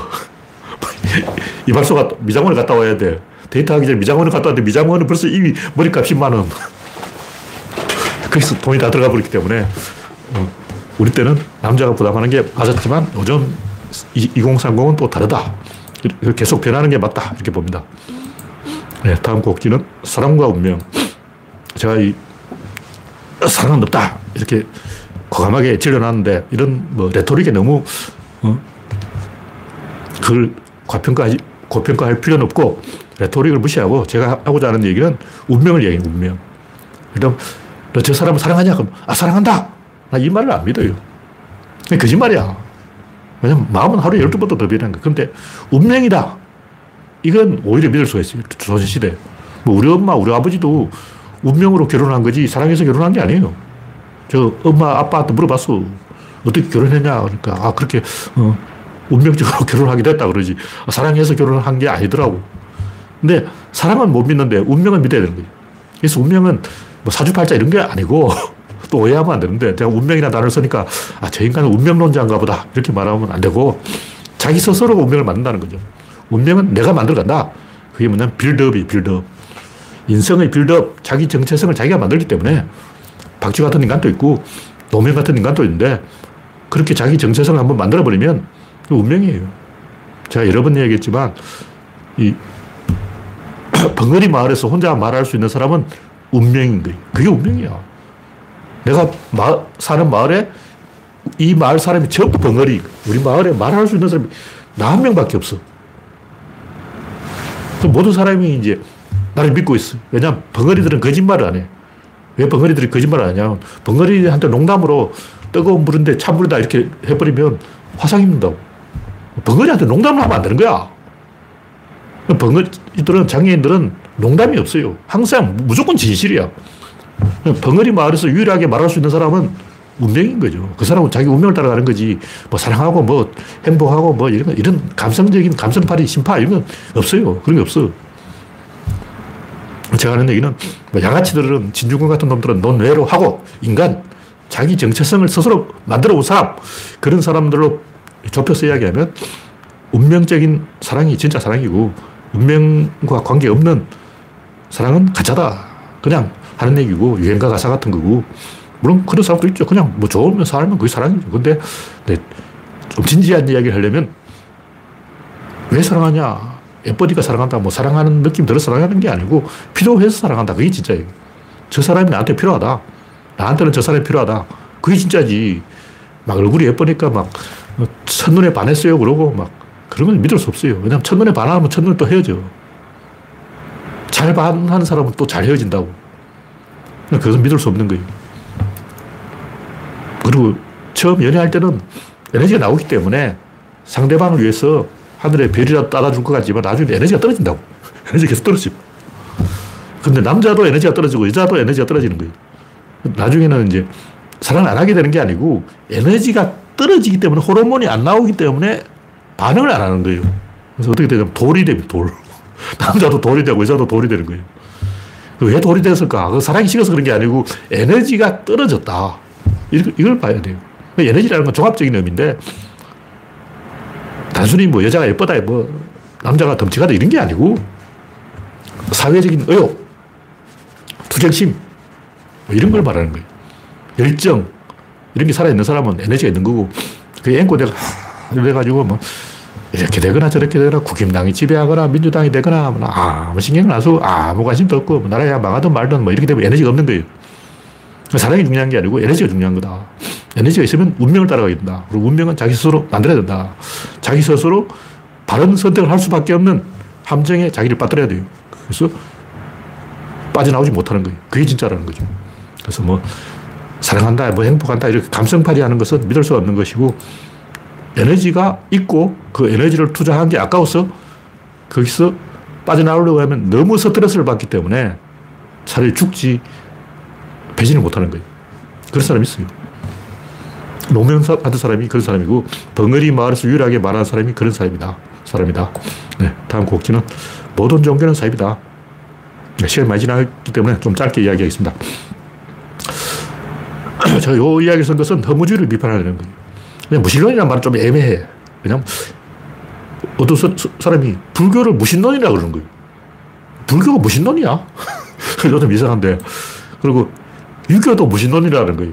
이발소가 미장원을 갔다 와야 돼. 데이트하기 전에 미장원을 갔다 왔는데 미장원은 벌써 이미 머리값 10만 원. 거기서 [laughs] 돈이 다 들어가 버렸기 때문에 어, 우리 때는 남자가 부담하는 게 맞았지만 요즘 2030은 또 다르다. 계속 변하는 게 맞다. 이렇게 봅니다. 네, 다음 곡지는 사랑과 운명. 제가 이 사랑은 없다. 이렇게 과감하게 질러놨는데 이런 뭐 레토릭에 너무 어? 그걸 과평가하지, 고평가할 필요는 없고 레토릭을 무시하고 제가 하고자 하는 얘기는 운명을 얘기해요. 운명. 그럼 너 저 사람을 사랑하냐? 그럼 아 사랑한다. 나 이 말을 안 믿어요. 거짓말이야. 왜냐면 마음은 하루에 12번도 더 변하는 거야. 근데 운명이다. 이건 오히려 믿을 수가 있어요. 조선시대. 뭐 우리 엄마, 우리 아버지도 운명으로 결혼한 거지 사랑해서 결혼한 게 아니에요. 저 엄마, 아빠한테 물어봤어. 어떻게 결혼했냐? 그러니까, 아, 그렇게, 어, 운명적으로 [laughs] 결혼하게 됐다 그러지. 아, 사랑해서 결혼한 게 아니더라고. 근데 사랑은 못 믿는데 운명은 믿어야 되는 거예요. 그래서 운명은 뭐 사주팔자 이런 게 아니고 [laughs] 또 오해하면 안 되는데 제가 운명이라는 단어를 쓰니까 아, 저 인간은 운명론자인가 보다. 이렇게 말하면 안 되고 자기 스스로가 운명을 만든다는 거죠. 운명은 내가 만들어간다. 그게 뭐냐면 빌드업이 빌드업. 인성의 빌드업, 자기 정체성을 자기가 만들기 때문에 박쥐 같은 인간도 있고 노무현 같은 인간도 있는데 그렇게 자기 정체성을 한번 만들어버리면 그 운명이에요. 제가 여러 번 얘기했지만 이 [coughs] 벙어리 마을에서 혼자 말할 수 있는 사람은 운명인 거예요. 그게 운명이야. 내가 마, 사는 마을에 이 마을 사람이 전부 벙어리. 우리 마을에 말할 수 있는 사람이 나 한 명밖에 없어. 모든 사람이 이제 나를 믿고 있어. 왜냐면 벙어리들은 거짓말을 안 해. 왜 벙어리들이 거짓말을 하냐. 벙어리한테 농담으로 뜨거운 물인데 찬물이다 이렇게 해버리면 화상 입는다고. 벙어리한테 농담을 하면 안 되는 거야. 벙어리들은, 장애인들은 농담이 없어요. 항상 무조건 진실이야. 벙어리 마을에서 유일하게 말할 수 있는 사람은 운명인 거죠. 그 사람은 자기 운명을 따라가는 거지. 뭐 사랑하고 뭐 행복하고 뭐 이런 이런 감성적인 감성팔이 심파 이런 건 없어요. 그런 게 없어. 제가 하는 얘기는 뭐 양아치들은 진중권 같은 놈들은 논외로 하고 인간 자기 정체성을 스스로 만들어 온 사람 그런 사람들로 좁혀서 이야기하면 운명적인 사랑이 진짜 사랑이고 운명과 관계없는 사랑은 가짜다. 그냥 하는 얘기고 유행가 가사 같은 거고 물론 그런 사람도 있죠. 그냥 뭐 좋으면 살면 그게 사랑이죠. 근데 네, 좀 진지한 이야기를 하려면 왜 사랑하냐? 예뻐니까 사랑한다. 뭐 사랑하는 느낌 들어 사랑하는 게 아니고 필요해서 사랑한다. 그게 진짜예요. 저 사람이 나한테 필요하다. 나한테는 저 사람이 필요하다. 그게 진짜지. 막 얼굴이 예쁘니까 막 첫눈에 반했어요. 그러고 막건 믿을 수 없어요. 왜냐면 첫눈에 반하면 첫눈에 또 헤어져. 잘 반하는 사람은 또 잘 헤어진다고. 그것은 믿을 수 없는 거예요. 그리고 처음 연애할 때는 에너지가 나오기 때문에 상대방을 위해서 하늘에 별이라도 따라줄 것 같지만 나중에 에너지가 떨어진다고. [laughs] 에너지가 계속 떨어지고. 근데 남자도 에너지가 떨어지고 여자도 에너지가 떨어지는 거예요. 나중에는 이제 사랑을 안 하게 되는 게 아니고 에너지가 떨어지기 때문에 호르몬이 안 나오기 때문에 반응을 안 하는 거예요. 그래서 어떻게 되냐면 돌이 됩니다, 돌. [laughs] 남자도 돌이 되고 여자도 돌이 되는 거예요. 왜 돌이 됐을까? 그 사랑이 식어서 그런 게 아니고 에너지가 떨어졌다. 이걸, 이걸 봐야 돼요. 에너지라는 건 종합적인 의미인데 단순히 뭐 여자가 예쁘다, 뭐 남자가 덤치가다 이런 게 아니고 사회적인 의욕, 투쟁심 뭐 이런 걸 말하는 거예요. 열정 이런 게 살아있는 사람은 에너지가 있는 거고 그 앵고 내가 이래가지고 뭐 이렇게 되거나 저렇게 되거나 국힘당이 지배하거나 민주당이 되거나 뭐 아무 신경을 안 쓰고 아무 관심도 없고 뭐 나라가 망하든 말든 뭐 이렇게 되면 에너지가 없는 거예요. 사랑이 중요한 게 아니고 에너지가 중요한 거다. 에너지가 있으면 운명을 따라가야 된다. 그리고 운명은 자기 스스로 만들어야 된다. 자기 스스로 바른 선택을 할 수밖에 없는 함정에 자기를 빠뜨려야 돼요. 그래서 빠져나오지 못하는 거예요. 그게 진짜라는 거죠. 그래서 뭐 사랑한다, 뭐 행복한다 이렇게 감성팔이 하는 것은 믿을 수 없는 것이고 에너지가 있고 그 에너지를 투자한 게 아까워서 거기서 빠져나오려고 하면 너무 스트레스를 받기 때문에 차라리 죽지 배신을 못하는 거예요. 그런 사람이 있어요. 노무현 같은 사람이 그런 사람이고 벙어리 마을에서 유일하게 말하는 사람이 그런 사람이다. 사람이다. 네, 다음 곡지는 모든 종교는 사입이다. 네, 시간이 많이 지났기 때문에 좀 짧게 이야기하겠습니다. [clears throat] 제가 요 이야기를 쓴 것은 허무주의를 비판하려는 거예요. 무신론이라는 말은 좀 애매해. 왜냐면 어떤 사람이 불교를 무신론이라 그러는 거예요. 불교가 무신론이야? [laughs] 좀 이상한데. 그리고 유교도 무신론이라는 거예요.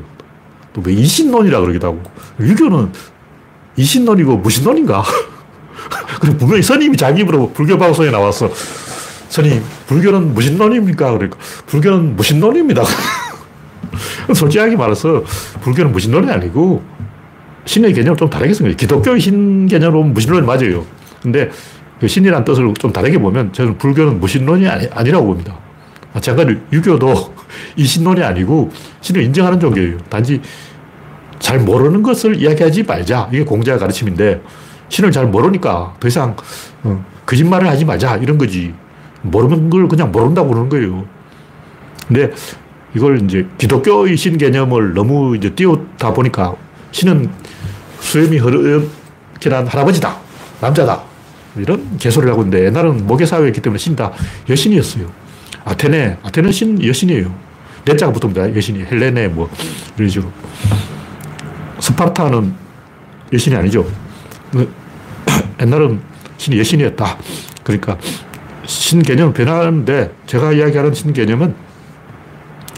또 왜 이신론이라 그러기도 하고. 유교는 이신론이고 무신론인가? [laughs] 그리고 분명히 스님이 자기 입으로 불교 방송에 나왔어. 스님, 불교는 무신론입니까? 그러니까, 불교는 무신론입니다. [laughs] 솔직하게 말해서, 불교는 무신론이 아니고, 신의 개념을 좀 다르게 쓴 거예요. 기독교의 신 개념으로 무신론이 맞아요. 근데 그 신이라는 뜻을 좀 다르게 보면 저는 불교는 무신론이 아니, 아니 라고 봅니다. 마찬가지로 유교도 [laughs] 이신론이 아니고 신을 인정하는 종교예요. 단지 잘 모르는 것을 이야기하지 말자. 이게 공자의 가르침인데 신을 잘 모르니까 더 이상 어, 거짓말을 하지 말자. 이런 거지. 모르는 걸 그냥 모른다고 그러는 거예요. 근데 이걸 이제 기독교의 신 개념을 너무 이제 띄우다 보니까 신은 수염이 허옇게 난 할아버지다. 남자다. 이런 개소리를 하고 있는데 옛날은 모계사회였기 때문에 신다 여신이었어요. 아테네, 아테네 신 여신이에요. 내자가 붙습니다. 여신이. 헬레네 뭐 이런 식으로. 스파르타는 여신이 아니죠. 그 [clears throat] 옛날은 신이 여신이었다. 그러니까 신 개념은 변하는데 제가 이야기하는 신 개념은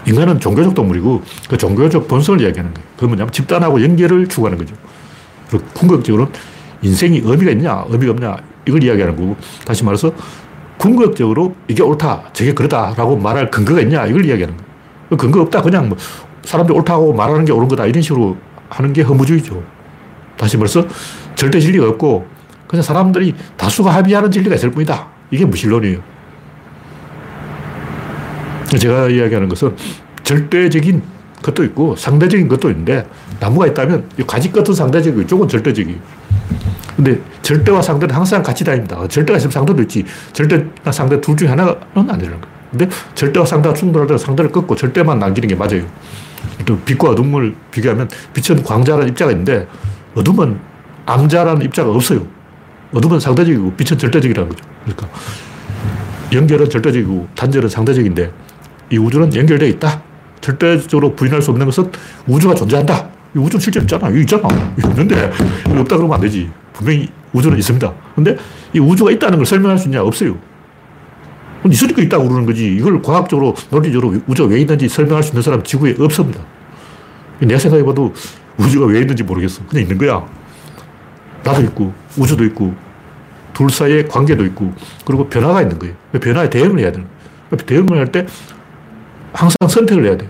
인간은 종교적 동물이고 그 종교적 본성을 이야기하는 거예요. 그 뭐냐면 집단하고 연결을 추구하는 거죠. 그리고 궁극적으로는 인생이 의미가 있냐, 의미가 없냐, 이걸 이야기하는 거고, 다시 말해서 궁극적으로 이게 옳다, 저게 그러다라고 말할 근거가 있냐, 이걸 이야기하는 거예요. 그 근거 없다, 그냥 뭐 사람들이 옳다고 말하는 게 옳은 거다, 이런 식으로 하는 게 허무주의죠. 다시 말해서 절대 진리가 없고, 그냥 사람들이 다수가 합의하는 진리가 있을 뿐이다. 이게 무신론이에요. 제가 이야기하는 것은 절대적인 것도 있고 상대적인 것도 있는데 나무가 있다면 가지 끝은 상대적이고 이쪽은 절대적이에요. 근데 절대와 상대는 항상 같이 다닙니다. 절대가 있으면 상대도 있지. 절대나 상대 둘 중에 하나는 안 되는 거예요. 근데 절대와 상대가 충돌할 때 상대를 꺾고 절대만 남기는 게 맞아요. 또 빛과 어둠을 비교하면 빛은 광자라는 입자가 있는데 어둠은 암자라는 입자가 없어요. 어둠은 상대적이고 빛은 절대적이라는 거죠. 그러니까 연결은 절대적이고 단절은 상대적인데 이 우주는 연결되어 있다. 절대적으로 부인할 수 없는 것은 우주가 존재한다. 이 우주는 실제 있잖아. 여기 있잖아. 있는데 없다 그러면 안 되지. 분명히 우주는 있습니다. 근데 이 우주가 있다는 걸 설명할 수 있냐? 없어요. 있으니까 있다고 그러는 거지. 이걸 과학적으로, 논리적으로 우주가 왜 있는지 설명할 수 있는 사람 지구에 없습니다. 내가 생각해봐도 우주가 왜 있는지 모르겠어. 그냥 있는 거야. 나도 있고, 우주도 있고, 둘 사이에 관계도 있고, 그리고 변화가 있는 거예요. 변화에 대응을 해야 되는 거예요. 대응을 할 때 항상 선택을 해야 돼.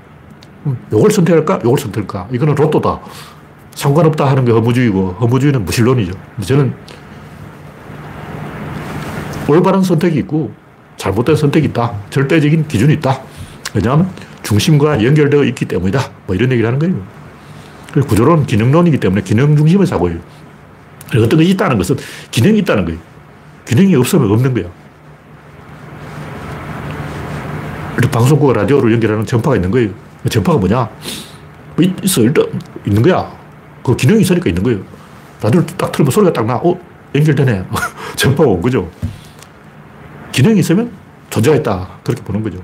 요걸 선택할까? 요걸 선택할까? 이거는 로또다. 상관없다 하는 게 허무주의고, 허무주의는 무신론이죠. 저는 올바른 선택이 있고, 잘못된 선택이 있다. 절대적인 기준이 있다. 왜냐하면 중심과 연결되어 있기 때문이다. 뭐 이런 얘기를 하는 거예요. 구조론 기능론이기 때문에 기능 중심의 사고예요. 어떤 것이 있다는 것은 기능이 있다는 거예요. 기능이 없으면 없는 거 야. 방송국과 라디오를 연결하는 전파가 있는 거예요. 전파가 뭐냐? 뭐 있어. 일단 있는 거야. 그 기능이 있으니까 있는 거예요. 라디오를 딱 틀면 소리가 딱 나. 어? 연결되네. [laughs] 전파가 온 거죠. 기능이 있으면 존재가 있다. 그렇게 보는 거죠.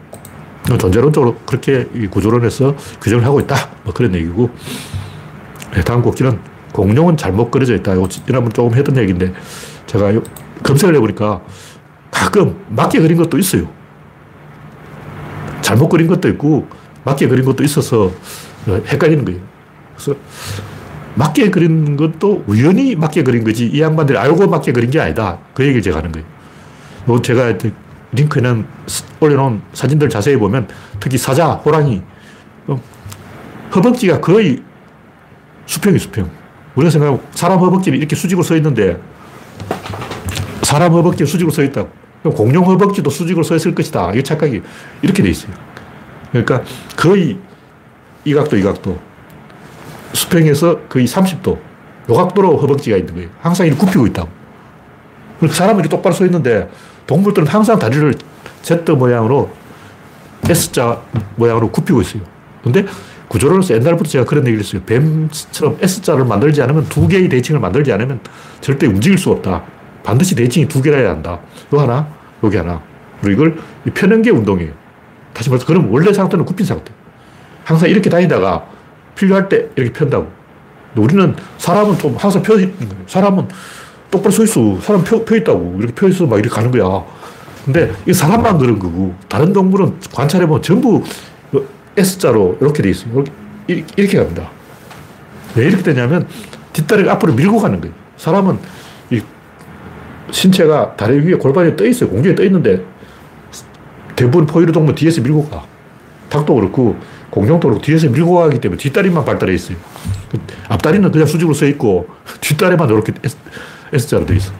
존재론적으로 그렇게 구조론에서 규정을 하고 있다. 뭐 그런 얘기고. 네, 다음 곡지는 공룡은 잘못 그려져 있다. 이거 지난번 조금 했던 얘기인데 제가 검색을 해보니까 가끔 맞게 그린 것도 있어요. 잘못 그린 것도 있고 맞게 그린 것도 있어서 헷갈리는 거예요. 그래서 맞게 그린 것도 우연히 맞게 그린 거지 이 양반들이 알고 맞게 그린 게 아니다. 그 얘기를 제가 하는 거예요. 제가 링크에는 올려놓은 사진들 자세히 보면 특히 사자, 호랑이, 어, 허벅지가 거의 수평이 수평. 우리가 생각하면 사람 허벅지는 이렇게 수직으로 서 있는데 사람 허벅지 수직으로 서 있다고. 공룡 허벅지도 수직으로 서 있을 것이다. 이 착각이 이렇게 돼 있어요. 그러니까 거의 이 각도, 이 각도. 수평에서 거의 30도. 요 각도로 허벅지가 있는 거예요. 항상 이렇게 굽히고 있다고. 사람은 이렇게 똑바로 서 있는데 동물들은 항상 다리를 Z 모양으로 S자 모양으로 굽히고 있어요. 근데 구조론에서 옛날부터 제가 그런 얘기를 했어요. 뱀처럼 S자를 만들지 않으면 두 개의 대칭을 만들지 않으면 절대 움직일 수 없다. 반드시 대칭이 두 개라야 한다. 요 하나, 여기 하나. 그리고 이걸 편연계 운동이에요. 다시 말해서 그럼 원래 상태는 굽힌 상태. 항상 이렇게 다니다가 필요할 때 이렇게 편다고. 우리는 사람은 좀 항상 펴 있는 거예요. 사람은 똑바로 서 있어. 사람 펴, 펴 있다고. 이렇게 펴 있어. 막 이렇게 가는 거야. 근데 이 사람만 그런 거고, 다른 동물은 관찰해보면 전부 S자로 이렇게 돼 있어요. 이렇게, 이렇게 갑니다. 왜 이렇게 되냐면 뒷다리가 앞으로 밀고 가는 거예요. 사람은 이 신체가 다리 위에 골반이 떠 있어요. 공중에 떠 있는데 대부분 포유류 동물 뒤에서 밀고 가. 닭도 그렇고 공룡도 그렇고 뒤에서 밀고 가기 때문에 뒷다리만 발달해 있어요. 앞다리는 그냥 수직으로 서 있고 [laughs] 뒷다리만 이렇게 S자로 되어 있어.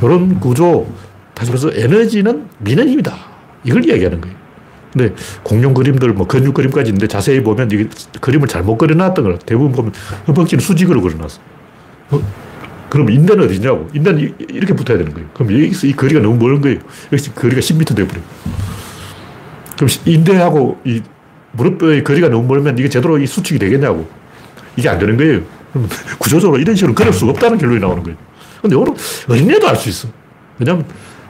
이런 구조, 다시 말해서 에너지는 미는 힘이다. 이걸 이야기하는 거예요. 근데 공룡 그림들, 뭐 근육 그림까지 있는데 자세히 보면 이게 그림을 잘못 그려놨던 걸 대부분 보면 허벅지는 수직으로 그려놨어. 어? 그럼 인대는 어디냐고. 인대는 이렇게 붙어야 되는 거예요. 그럼 여기서 이 거리가 너무 멀은 거예요. 여기서 거리가 10m 되어버려요. 그럼 인대하고 이 무릎의 거리가 너무 멀면 이게 제대로 이 수축이 되겠냐고. 이게 안 되는 거예요. [laughs] 구조적으로 이런 식으로 그릴 수가 없다는 결론이 나오는 거예요. 근데 이거는 어린애도 알 수 있어. 왜냐면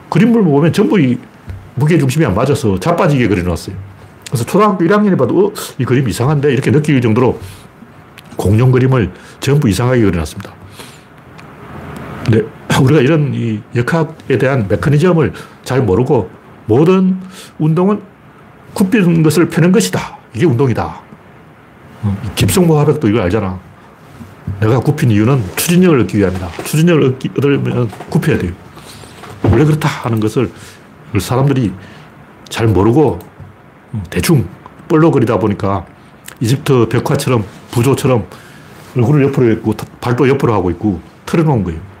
그림을 보면 전부 이 무게 중심이 안 맞아서 자빠지게 그려놨어요. 그래서 초등학교 1학년이 봐도 어, 이 그림 이상한데 이렇게 느낄 정도로 공룡 그림을 전부 이상하게 그려놨습니다. 근데 우리가 이런 이 역학에 대한 메커니즘을 잘 모르고 모든 운동은 굽히는 것을 펴는 것이다. 이게 운동이다. 어, 김성모 화백도 이걸 알잖아. 내가 굽힌 이유는 추진력을 얻기 위함이다. 추진력을 얻기, 얻으려면 굽혀야 돼요. 원래 그렇다 하는 것을 사람들이 잘 모르고 대충 뻘로 그리다 보니까 이집트 벽화처럼 부조처럼 얼굴을 옆으로 했고 발도 옆으로 하고 있고 틀어놓은 거예요.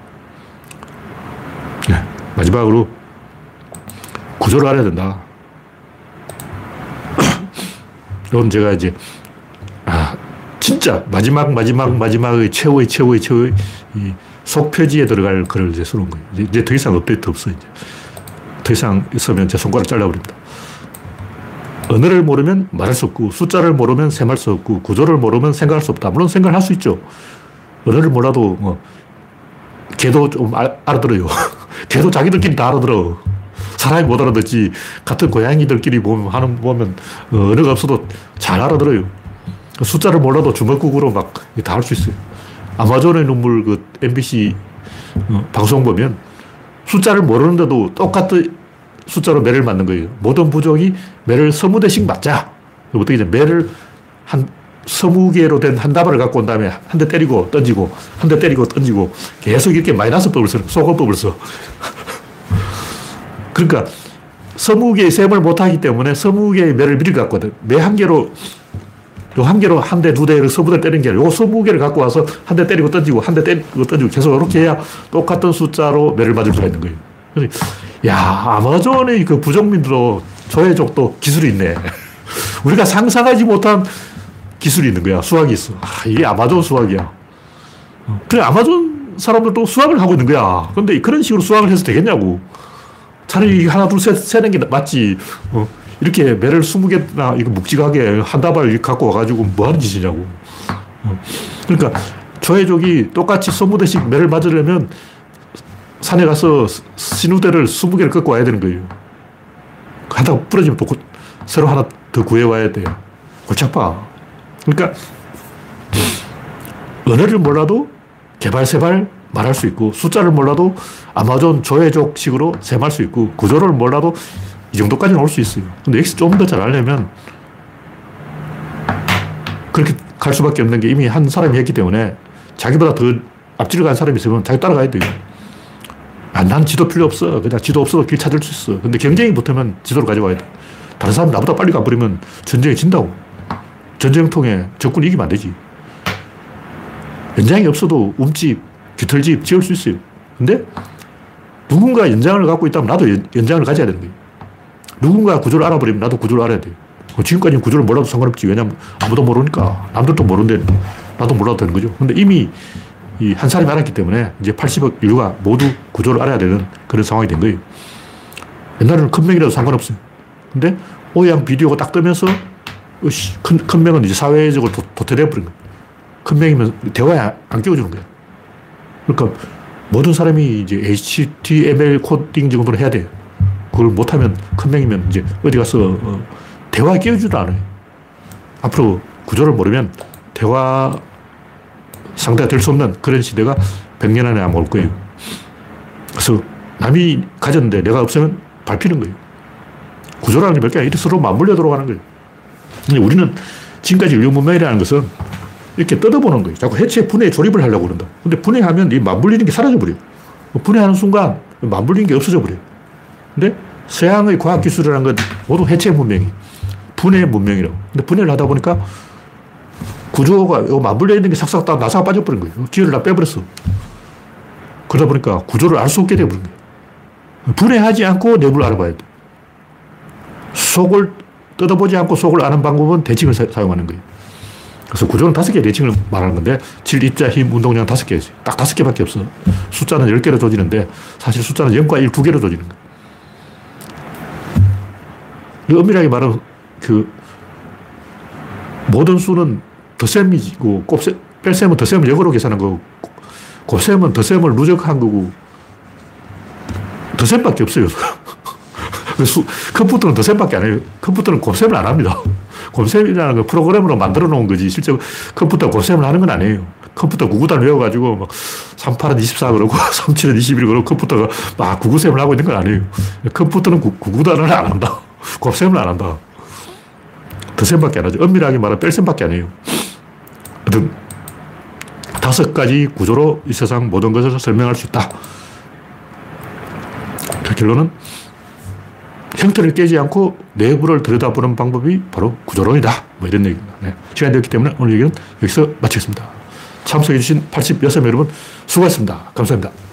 네. 마지막으로 구조를 알아야 된다. [coughs] 이건 제가 이제 아 진짜 마지막 마지막 마지막의 최후의 최후의 최후의 이 속표지에 들어갈 글을 이제 써놓은 거예요. 이제, 이제 더 이상 업데이트 없어, 이제. 더 이상 있으면 제 손가락 잘라버립니다. 언어를 모르면 말할 수 없고, 숫자를 모르면 셈할 수 없고, 구조를 모르면 생각할 수 없다. 물론 생각할 수 있죠. 언어를 몰라도, 뭐, 개도 좀 알, 알아들어요. [laughs] 개도 자기들끼리 다 알아들어. 사람이 못 알아듣지. 같은 고양이들끼리 보면, 하는, 보면, 어, 언어가 없어도 잘 알아들어요. 숫자를 몰라도 주먹국으로 막 다 할 수 있어요. 아마존의 눈물 그 MBC 어, 방송 보면 숫자를 모르는데도 똑같은 숫자로 매를 맞는 거예요. 모든 부족이 매를 서무 대씩 맞자. 어떻게 이제 매를 한 서무 개로 된 한 다발을 갖고 온 다음에 한 대 때리고 던지고 한 대 때리고 던지고 계속 이렇게 마이너스 법을 써, 소거법을 써. [laughs] 그러니까 서무 개의 셈을 못하기 때문에 서무 개의 매를 미리 갖고 매 한 개로 요 한 개로 한 대, 두 대를 서부대 때리는 게 아니라 요 스무 개를 갖고 와서 한 대 때리고 던지고 한 대 때리고 던지고 계속 이렇게 해야 똑같은 숫자로 매를 맞을 수가 있는 거예요. 야, 아마존의 그 부족민들도 조회족도 기술이 있네. [laughs] 우리가 상상하지 못한 기술이 있는 거야. 수학이 있어. 아, 이게 아마존 수학이야. 그래, 아마존 사람들도 수학을 하고 있는 거야. 근데 그런 식으로 수학을 해서 되겠냐고. 차라리 하나, 둘, 셋, 세는 게 맞지. 어. 이렇게 매를 20개나 이거 묵직하게 한 다발 갖고 와가지고 뭐 하는 짓이냐고. 어. 그러니까 조회족이 똑같이 20대씩 매를 맞으려면 산에 가서 신우대를 20개를 꺾고 와야 되는 거예요. 하다가 부러지면 또 새로 하나 더 구해와야 돼요. 골치 아파. 그러니까 언어를 몰라도 개발세발 말할 수 있고 숫자를 몰라도 아마존 조회족식으로 셈할 수 있고 구조를 몰라도 이 정도까지는 올 수 있어요. 근데 여기서 좀더 잘하려면 그렇게 갈 수밖에 없는 게 이미 한 사람이 했기 때문에 자기보다 더 앞질러 간 사람이 있으면 자기 따라가야 돼요. 아, 난 지도 필요 없어. 그냥 지도 없어도 길 찾을 수 있어. 근데 경쟁이 붙으면 지도를 가져와야 돼. 다른 사람 나보다 빨리 가버리면 전쟁에 진다고. 전쟁통에 적군이 이기면 안 되지. 연장이 없어도 움집, 깃털집 지을 수 있어요. 근데 누군가 연장을 갖고 있다면 나도 연 장을 가져야 되는 거예요. 누군가 구조를 알아버리면 나도 구조를 알아야 돼. 지금까지는 구조를 몰라도 상관없지. 왜냐면 아무도 모르니까. 남들도 모르는데 나도 몰라도 되는 거죠. 근데 이미 이한 사람이 알았기 때문에 이제 80억 인류가 모두 구조를 알아야 되는 그런 상황이 된 거예요. 옛날에는 큰 명이라도 상관없어요. 근데 오양 비디오가 딱 뜨면서 큰, 큰 명은 이제 사회적으로 도, 태되어 버린 거예요. 큰 명이면 대화에 안 끼워주는 거예요. 그러니까 모든 사람이 이제 HTML 코딩 정도는 해야 돼요. 그걸 못하면 큰 명이면 이제 어디 가서 어, 대화 끼워주도 않아요. 앞으로 구조를 모르면 대화 상대가 될 수 없는 그런 시대가 100년 안에 아마 올 거예요. 그래서 남이 가졌는데 내가 없으면 밟히는 거예요. 구조라는 게 몇개 아니라 서로 맞물려 들어가는 거예요. 근데 우리는 지금까지 인류 문명이라는 것은 이렇게 뜯어보는 거예요. 자꾸 해체, 분해, 조립을 하려고 그런다. 근데 분해하면 이 맞물리는 게 사라져버려요. 분해하는 순간 맞물리는 게 없어져 버려요. 근데 서양의 과학기술이라는 건 모두 해체 문명이 분해 문명이라고. 근데 분해를 하다 보니까 구조가 맞물려 있는 게 싹싹 다 나사가 빠져버린 거예요. 기회를 다 빼버렸어. 그러다 보니까 구조를 알 수 없게 되어버린 거예요. 분해하지 않고 내부를 알아봐야 돼. 속을 뜯어보지 않고 속을 아는 방법은 대칭을 사, 용하는 거예요. 그래서 구조는 다섯 개 대칭을 말하는 건데, 질, 입자, 힘, 운동량 다섯 개지. 딱 다섯 개밖에 없어. 숫자는 열 개로 조지는데, 사실 숫자는 0과 1, 두 개로 조지는 거예요. 엄밀하게 말하면 그 모든 수는 덧셈이고 곱셈, 뺄셈은 덧셈을 역으로 계산한 거고 곱셈은 덧셈을 누적한 거고 덧셈밖에 없어요. 수, 컴퓨터는 덧셈밖에 안 해요. 컴퓨터는 곱셈을 안 합니다. [laughs] 곱셈이라는 거 프로그램으로 만들어 놓은 거지. 실제 컴퓨터 곱셈을 하는 건 아니에요. 컴퓨터 구구단 외워가지고 막 38은 24 그러고 [laughs] 37은 21 그러고 컴퓨터가 막 구구셈을 하고 있는 건 아니에요. 컴퓨터는 구, 구구단을 안 한다. [laughs] 곱셈을 안 한다. 덧셈밖에 안 하죠. 엄밀하게 말하면 뺄셈밖에 안 해요. 하여튼 다섯 가지 구조로 이 세상 모든 것을 설명할 수 있다. 그 결론은 형태를 깨지 않고 내부를 들여다보는 방법이 바로 구조론이다. 뭐 이런 얘기입니다. 네. 시간이 되었기 때문에 오늘 얘기는 여기서 마치겠습니다. 참석해주신 86명 여러분 수고하셨습니다. 감사합니다.